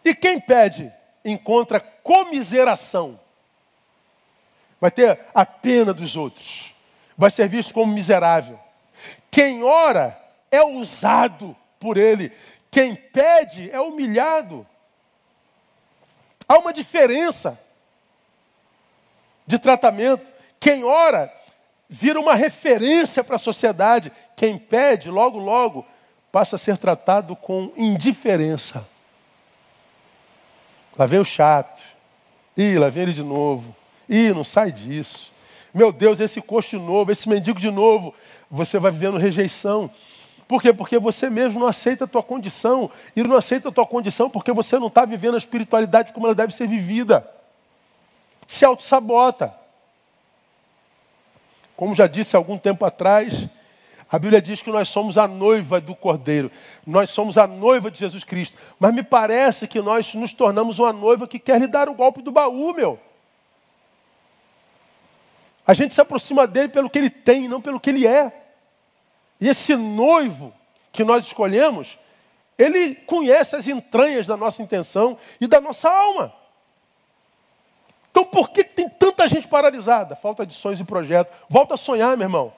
E quem pede, encontra comiseração. Vai ter a pena dos outros. Vai ser visto como miserável. Quem ora é usado por ele. Quem pede é humilhado. Há uma diferença de tratamento. Quem ora vira uma referência para a sociedade. Quem pede, logo, logo, passa a ser tratado com indiferença. Lá vem o chato. Ih, lá vem ele de novo. Ih, não sai disso. Meu Deus, esse coxo de novo, esse mendigo de novo. Você vai vivendo rejeição. Por quê? Porque você mesmo não aceita a tua condição. E não aceita a tua condição porque você não está vivendo a espiritualidade como ela deve ser vivida. Se auto-sabota. Como já disse algum tempo atrás, a Bíblia diz que nós somos a noiva do Cordeiro. Nós somos a noiva de Jesus Cristo. Mas me parece que nós nos tornamos uma noiva que quer lhe dar o golpe do baú, meu. A gente se aproxima dele pelo que ele tem, não pelo que ele é. E esse noivo que nós escolhemos, ele conhece as entranhas da nossa intenção e da nossa alma. Então por que tem tanta gente paralisada? Falta de sonhos e projetos. Volta a sonhar, meu irmão.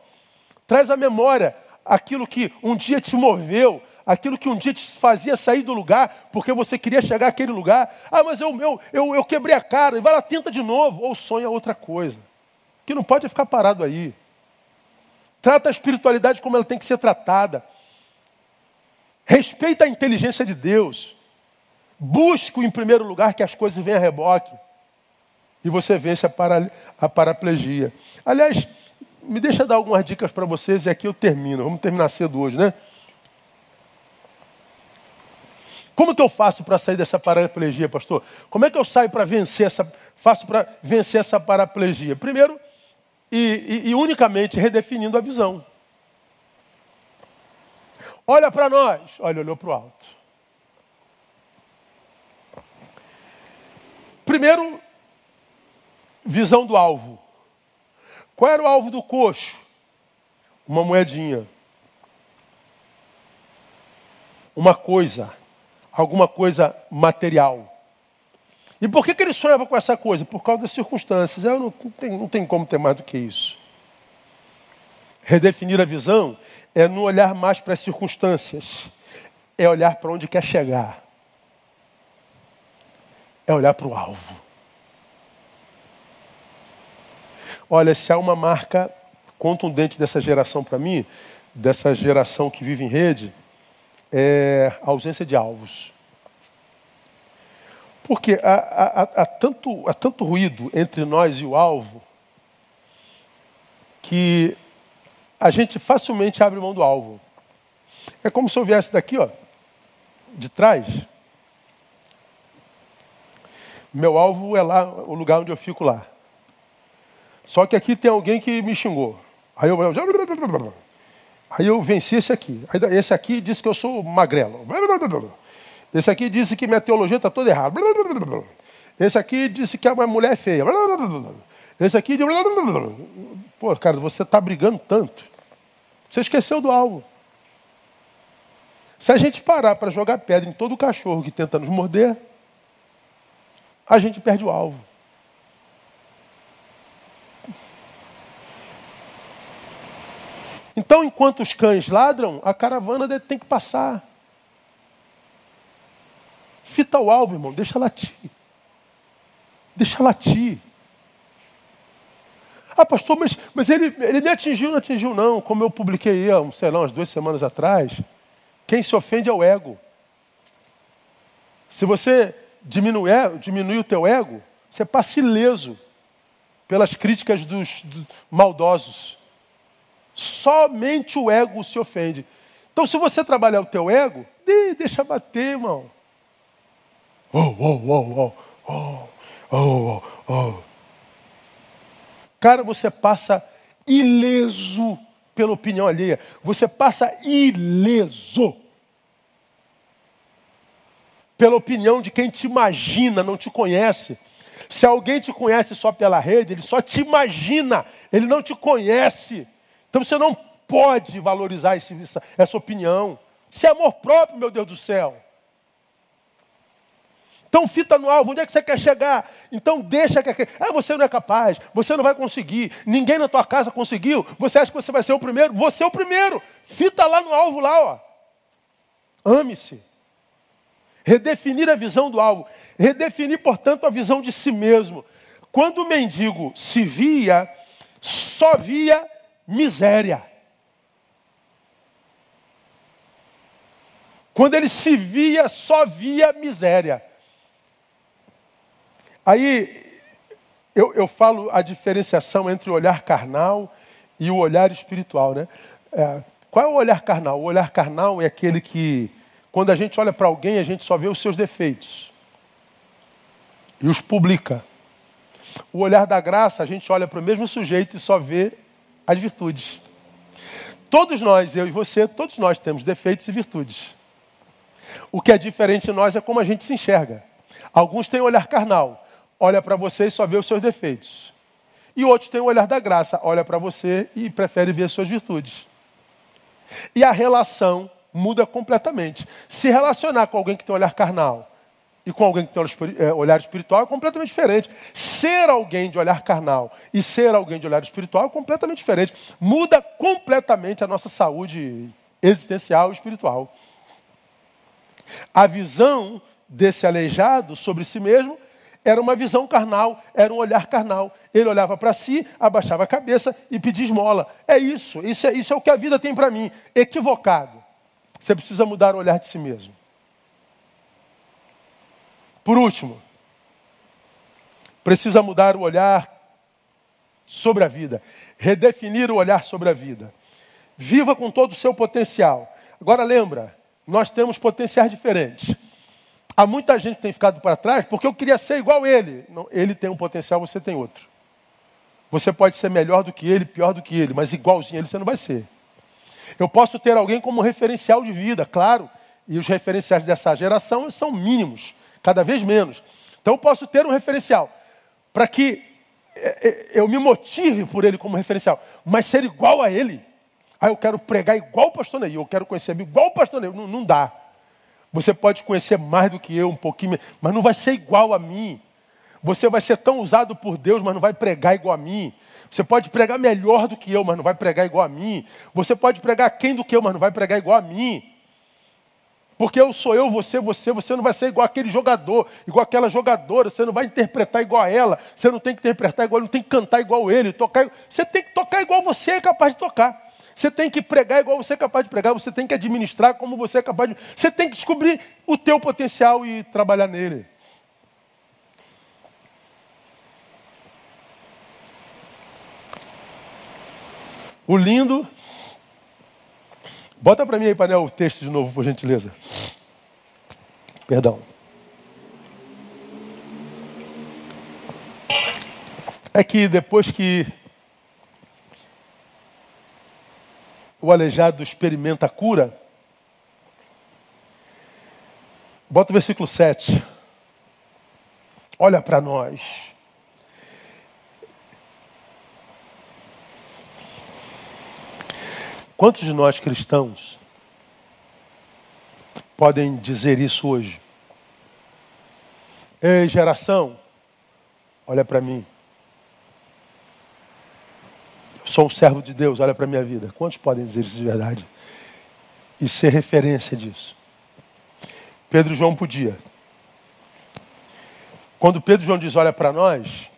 Traz à memória aquilo que um dia te moveu, aquilo que um dia te fazia sair do lugar, porque você queria chegar àquele lugar. Ah, mas eu, eu, eu, eu quebrei a cara, e vai lá, tenta de novo, ou sonha outra coisa. Que não pode ficar parado aí. Trata a espiritualidade como ela tem que ser tratada. Respeita a inteligência de Deus. Busca em primeiro lugar que as coisas venham a reboque. E você vence a, para, a paraplegia. Aliás, me deixa dar algumas dicas para vocês e aqui eu termino. Vamos terminar cedo hoje, né? Como que eu faço para sair dessa paraplegia, pastor? Como é que eu saio para vencer essa, faço para vencer essa paraplegia? Primeiro, e, e, e unicamente redefinindo a visão. Olha para nós. Olha, olhou para o alto. Primeiro, visão do alvo. Qual era o alvo do coxo? Uma moedinha. Uma coisa. Alguma coisa material. E por que, que ele sonhava com essa coisa? Por causa das circunstâncias. Eu não, não, tem, não tem como ter mais do que isso. Redefinir a visão é não olhar mais para as circunstâncias, é olhar para onde quer chegar, é olhar para o alvo. Olha, se há uma marca contundente dessa geração para mim, dessa geração que vive em rede, é a ausência de alvos. Porque há, há, há, tanto, há tanto ruído entre nós e o alvo que a gente facilmente abre mão do alvo. É como se eu viesse daqui, ó, de trás. Meu alvo é lá, o lugar onde eu fico lá. Só que aqui tem alguém que me xingou. Aí eu, aí eu venci esse aqui. Esse aqui disse que eu sou magrelo. Esse aqui disse que minha teologia está toda errada. Esse aqui disse que a mulher é feia. Esse aqui. Pô, cara, você está brigando tanto. Você esqueceu do alvo. Se a gente parar para jogar pedra em todo cachorro que tenta nos morder, a gente perde o alvo. Então, enquanto os cães ladram, a caravana tem que passar. Fita o alvo, irmão, deixa latir. Deixa latir. Ah, pastor, mas, mas ele, ele me atingiu, não atingiu, não. Como eu publiquei há, sei lá, umas duas semanas atrás. Quem se ofende é o ego. Se você diminuir, diminuir o teu ego, você passa ileso pelas críticas dos, dos maldosos. Somente o ego se ofende. Então, se você trabalhar o teu ego, deixa bater, irmão. Oh, oh, oh, oh, oh, oh, oh, oh. Cara, você passa ileso pela opinião alheia. Você passa ileso pela opinião de quem te imagina, não te conhece. Se alguém te conhece só pela rede, ele só te imagina, ele não te conhece. Então você não pode valorizar esse, essa, opinião. Isso é amor próprio, meu Deus do céu. Então fita no alvo, onde é que você quer chegar? Então deixa que ah, você não é capaz, você não vai conseguir, ninguém na tua casa conseguiu, você acha que você vai ser o primeiro? Você é o primeiro. Fita lá no alvo lá, ó. Ame-se. Redefinir a visão do alvo. Redefinir, portanto, a visão de si mesmo. Quando o mendigo se via, só via miséria. Quando ele se via, só via miséria. Aí eu, eu falo a diferenciação entre o olhar carnal e o olhar espiritual. Né? É, qual é o olhar carnal? O olhar carnal é aquele que, quando a gente olha para alguém, a gente só vê os seus defeitos e os publica. O olhar da graça, a gente olha para o mesmo sujeito e só vê as virtudes. Todos nós, eu e você, todos nós temos defeitos e virtudes. O que é diferente de nós é como a gente se enxerga. Alguns têm olhar carnal, olha para você e só vê os seus defeitos. E outros têm o olhar da graça, olha para você e prefere ver as suas virtudes. E a relação muda completamente. Se relacionar com alguém que tem olhar carnal e com alguém que tem olhar espiritual é completamente diferente. Ser alguém de olhar carnal e ser alguém de olhar espiritual é completamente diferente. Muda completamente a nossa saúde existencial e espiritual. A visão desse aleijado sobre si mesmo era uma visão carnal, era um olhar carnal. Ele olhava para si, abaixava a cabeça e pedia esmola. É isso, isso é, isso é o que a vida tem para mim. Equivocado. Você precisa mudar o olhar de si mesmo. Por último, precisa mudar o olhar sobre a vida, redefinir o olhar sobre a vida. Viva com todo o seu potencial. Agora lembra, nós temos potenciais diferentes. Há muita gente que tem ficado para trás porque eu queria ser igual a ele. Não, ele tem um potencial, você tem outro. Você pode ser melhor do que ele, pior do que ele, mas igualzinho a ele você não vai ser. Eu posso ter alguém como referencial de vida, claro, e os referenciais dessa geração são mínimos, cada vez menos. Então eu posso ter um referencial para que é, é, eu me motive por ele como referencial, mas ser igual a ele. Ah, eu quero pregar igual o pastor Neil, eu quero conhecer igual o pastor Neil. Não, não dá. Você pode conhecer mais do que eu, um pouquinho, mas não vai ser igual a mim. Você vai ser tão usado por Deus, mas não vai pregar igual a mim. Você pode pregar melhor do que eu, mas não vai pregar igual a mim. Você pode pregar quem do que eu, mas não vai pregar igual a mim. Porque eu sou eu, você, você, você não vai ser igual aquele jogador, igual aquela jogadora, você não vai interpretar igual a ela, você não tem que interpretar igual, não tem que cantar igual ele, tocar, você tem que tocar igual você é capaz de tocar. Você tem que pregar igual você é capaz de pregar, você tem que administrar como você é capaz de. Você tem que descobrir o teu potencial e trabalhar nele. O lindo. Bota para mim aí, painel, o texto de novo, por gentileza. Perdão. É que depois que o aleijado experimenta a cura? Bota o versículo 7. Olha para nós. Quantos de nós cristãos podem dizer isso hoje? Ei, geração, olha para mim. Sou um servo de Deus, olha para a minha vida. Quantos podem dizer isso de verdade? E ser referência disso? Pedro e João podia. Quando Pedro e João diz olha para nós,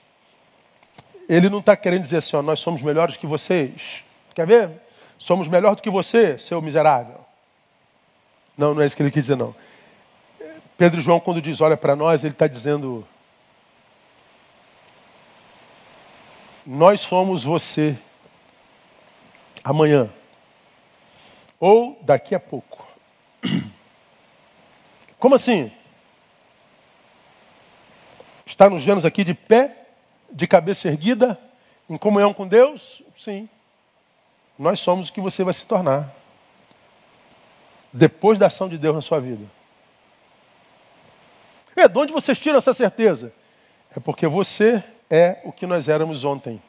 ele não está querendo dizer assim, ó, nós somos melhores que vocês. Quer ver? Somos melhor do que você, seu miserável. Não, não é isso que ele quis dizer, não. Pedro e João, quando diz olha para nós, ele está dizendo: Nós somos você amanhã. Ou daqui a pouco. <clears throat> Como assim? Está nos vendo aqui de pé, de cabeça erguida, em comunhão com Deus? Sim. Nós somos o que você vai se tornar. Depois da ação de Deus na sua vida. É, de onde vocês tiram essa certeza? É porque você é o que nós éramos ontem.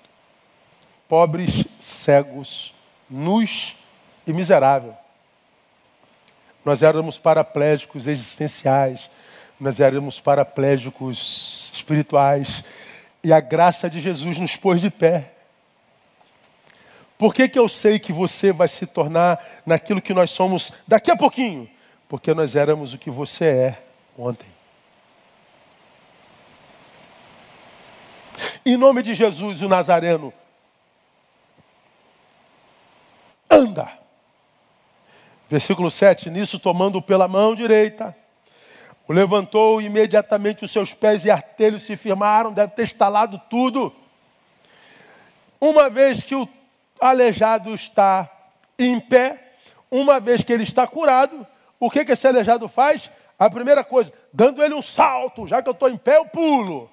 Pobres, cegos, nus e miserável. Nós éramos paraplégicos existenciais, nós éramos paraplégicos espirituais, e a graça de Jesus nos pôs de pé. Por que, que eu sei que você vai se tornar naquilo que nós somos daqui a pouquinho? Porque nós éramos o que você é ontem. Em nome de Jesus, o Nazareno, anda. Versículo 7: Nisso, tomando pela mão direita, o levantou imediatamente os seus pés e artelhos se firmaram, deve ter estalado tudo. Uma vez que o aleijado está em pé, uma vez que ele está curado, o que, que esse aleijado faz? A primeira coisa, dando ele um salto, já que eu estou em pé, eu pulo.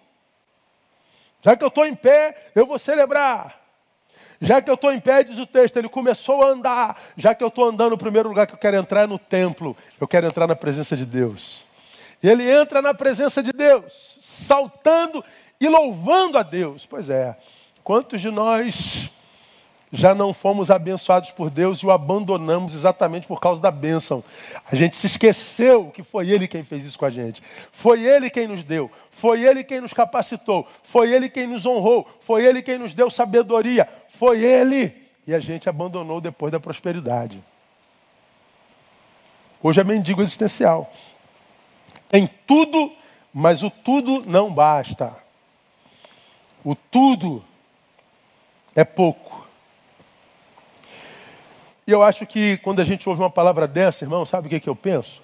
Já que eu estou em pé, eu vou celebrar. Já que eu estou em pé, diz o texto, ele começou a andar. Já que eu estou andando, o primeiro lugar que eu quero entrar é no templo. Eu quero entrar na presença de Deus. E ele entra na presença de Deus, saltando e louvando a Deus. Pois é, quantos de nós já não fomos abençoados por Deus e o abandonamos exatamente por causa da bênção. A gente se esqueceu que foi Ele quem fez isso com a gente. Foi Ele quem nos deu. Foi Ele quem nos capacitou. Foi Ele quem nos honrou. Foi Ele quem nos deu sabedoria. Foi Ele. E a gente abandonou depois da prosperidade. Hoje é mendigo existencial. Tem tudo, mas o tudo não basta. O tudo é pouco. E eu acho que quando a gente ouve uma palavra dessa, irmão, sabe o que, que eu penso?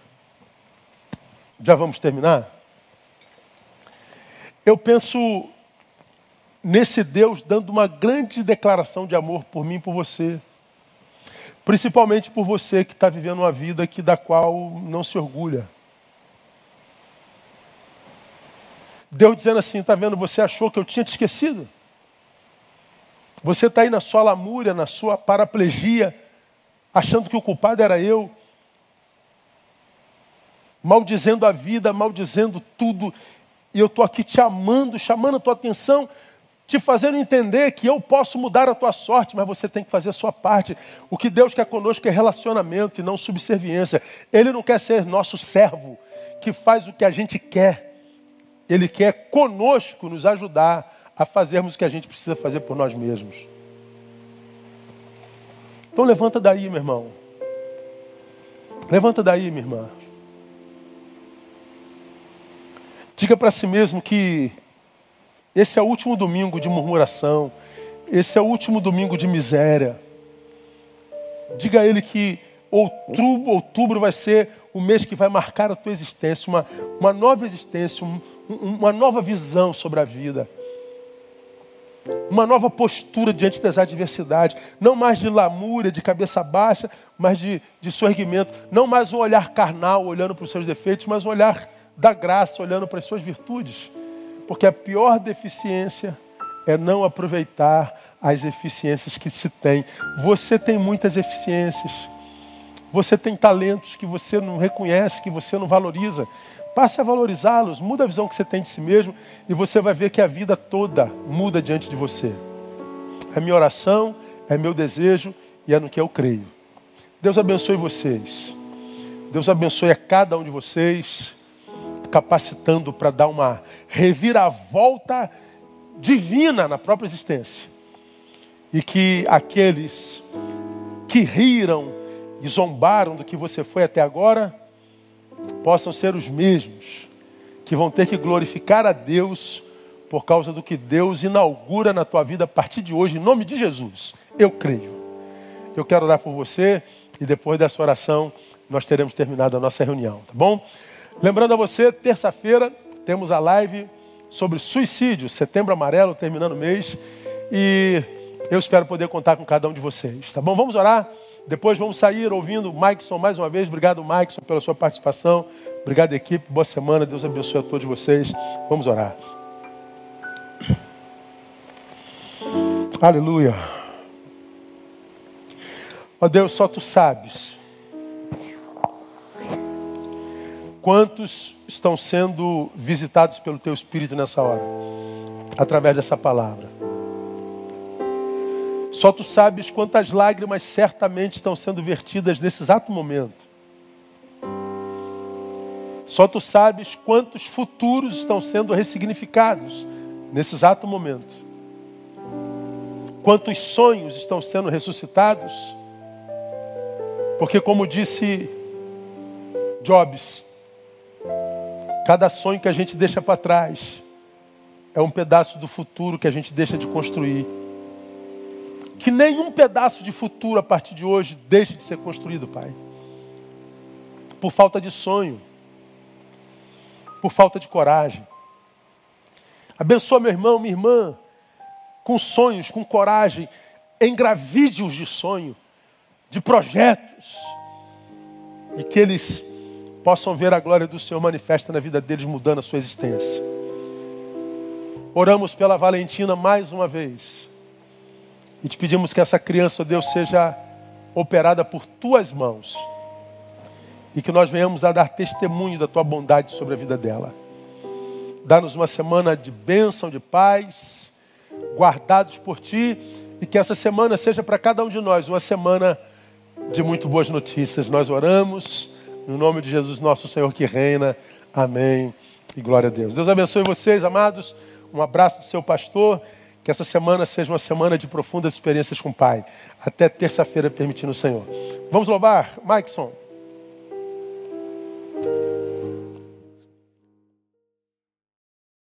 Já vamos terminar? Eu penso nesse Deus dando uma grande declaração de amor por mim por você. Principalmente por você que está vivendo uma vida que, da qual não se orgulha. Deus dizendo assim: está vendo, você achou que eu tinha te esquecido? Você está aí na sua lamúria, na sua paraplegia, achando que o culpado era eu, maldizendo a vida, maldizendo tudo, e eu estou aqui te amando, chamando a tua atenção, te fazendo entender que eu posso mudar a tua sorte, mas você tem que fazer a sua parte. O que Deus quer conosco é relacionamento e não subserviência. Ele não quer ser nosso servo, que faz o que a gente quer. Ele quer conosco nos ajudar a fazermos o que a gente precisa fazer por nós mesmos. Então levanta daí, meu irmão. Levanta daí, minha irmã. Diga para si mesmo que esse é o último domingo de murmuração, esse é o último domingo de miséria. Diga a ele que outubro, outubro vai ser o mês que vai marcar a tua existência, uma, uma nova existência, um, uma nova visão sobre a vida. Uma nova postura diante das adversidades, não mais de lamúria, de cabeça baixa, mas de, de sorrimento, não mais um olhar carnal olhando para os seus defeitos, mas um olhar da graça olhando para as suas virtudes, porque a pior deficiência é não aproveitar as eficiências que se tem. Você tem muitas eficiências. Você tem talentos que você não reconhece, que você não valoriza. Passe a valorizá-los, muda a visão que você tem de si mesmo e você vai ver que a vida toda muda diante de você. É minha oração, é meu desejo e é no que eu creio. Deus abençoe vocês. Deus abençoe a cada um de vocês, capacitando para dar uma reviravolta divina na própria existência. E que aqueles que riram e zombaram do que você foi até agora, possam ser os mesmos que vão ter que glorificar a Deus por causa do que Deus inaugura na tua vida a partir de hoje, em nome de Jesus. Eu creio. Eu quero orar por você e depois dessa oração nós teremos terminado a nossa reunião, tá bom? Lembrando a você, terça-feira temos a live sobre suicídio, setembro amarelo, terminando o mês, e eu espero poder contar com cada um de vocês, tá bom? Vamos orar, depois vamos sair ouvindo o Maikson mais uma vez. Obrigado, Maikson, pela sua participação. Obrigado, equipe. Boa semana. Deus abençoe a todos vocês. Vamos orar. Aleluia. Ó Deus, só tu sabes quantos estão sendo visitados pelo teu Espírito nessa hora, através dessa palavra. Só tu sabes quantas lágrimas certamente estão sendo vertidas nesse exato momento. Só tu sabes quantos futuros estão sendo ressignificados nesse exato momento. Quantos sonhos estão sendo ressuscitados. Porque, como disse Jobs, cada sonho que a gente deixa para trás é um pedaço do futuro que a gente deixa de construir que nenhum pedaço de futuro a partir de hoje deixe de ser construído, Pai. Por falta de sonho, por falta de coragem. Abençoa meu irmão, minha irmã, com sonhos, com coragem, engravide-os de sonho, de projetos, e que eles possam ver a glória do Senhor manifesta na vida deles, mudando a sua existência. Oramos pela Valentina mais uma vez e te pedimos que essa criança, Deus, seja operada por tuas mãos. E que nós venhamos a dar testemunho da tua bondade sobre a vida dela. Dá-nos uma semana de bênção, de paz, guardados por ti. E que essa semana seja para cada um de nós uma semana de muito boas notícias. Nós oramos no nome de Jesus, nosso Senhor que reina. Amém. E glória a Deus. Deus abençoe vocês, amados. Um abraço do seu pastor. Que essa semana seja uma semana de profundas experiências com o Pai. Até terça-feira, permitindo o Senhor. Vamos louvar, Maikson.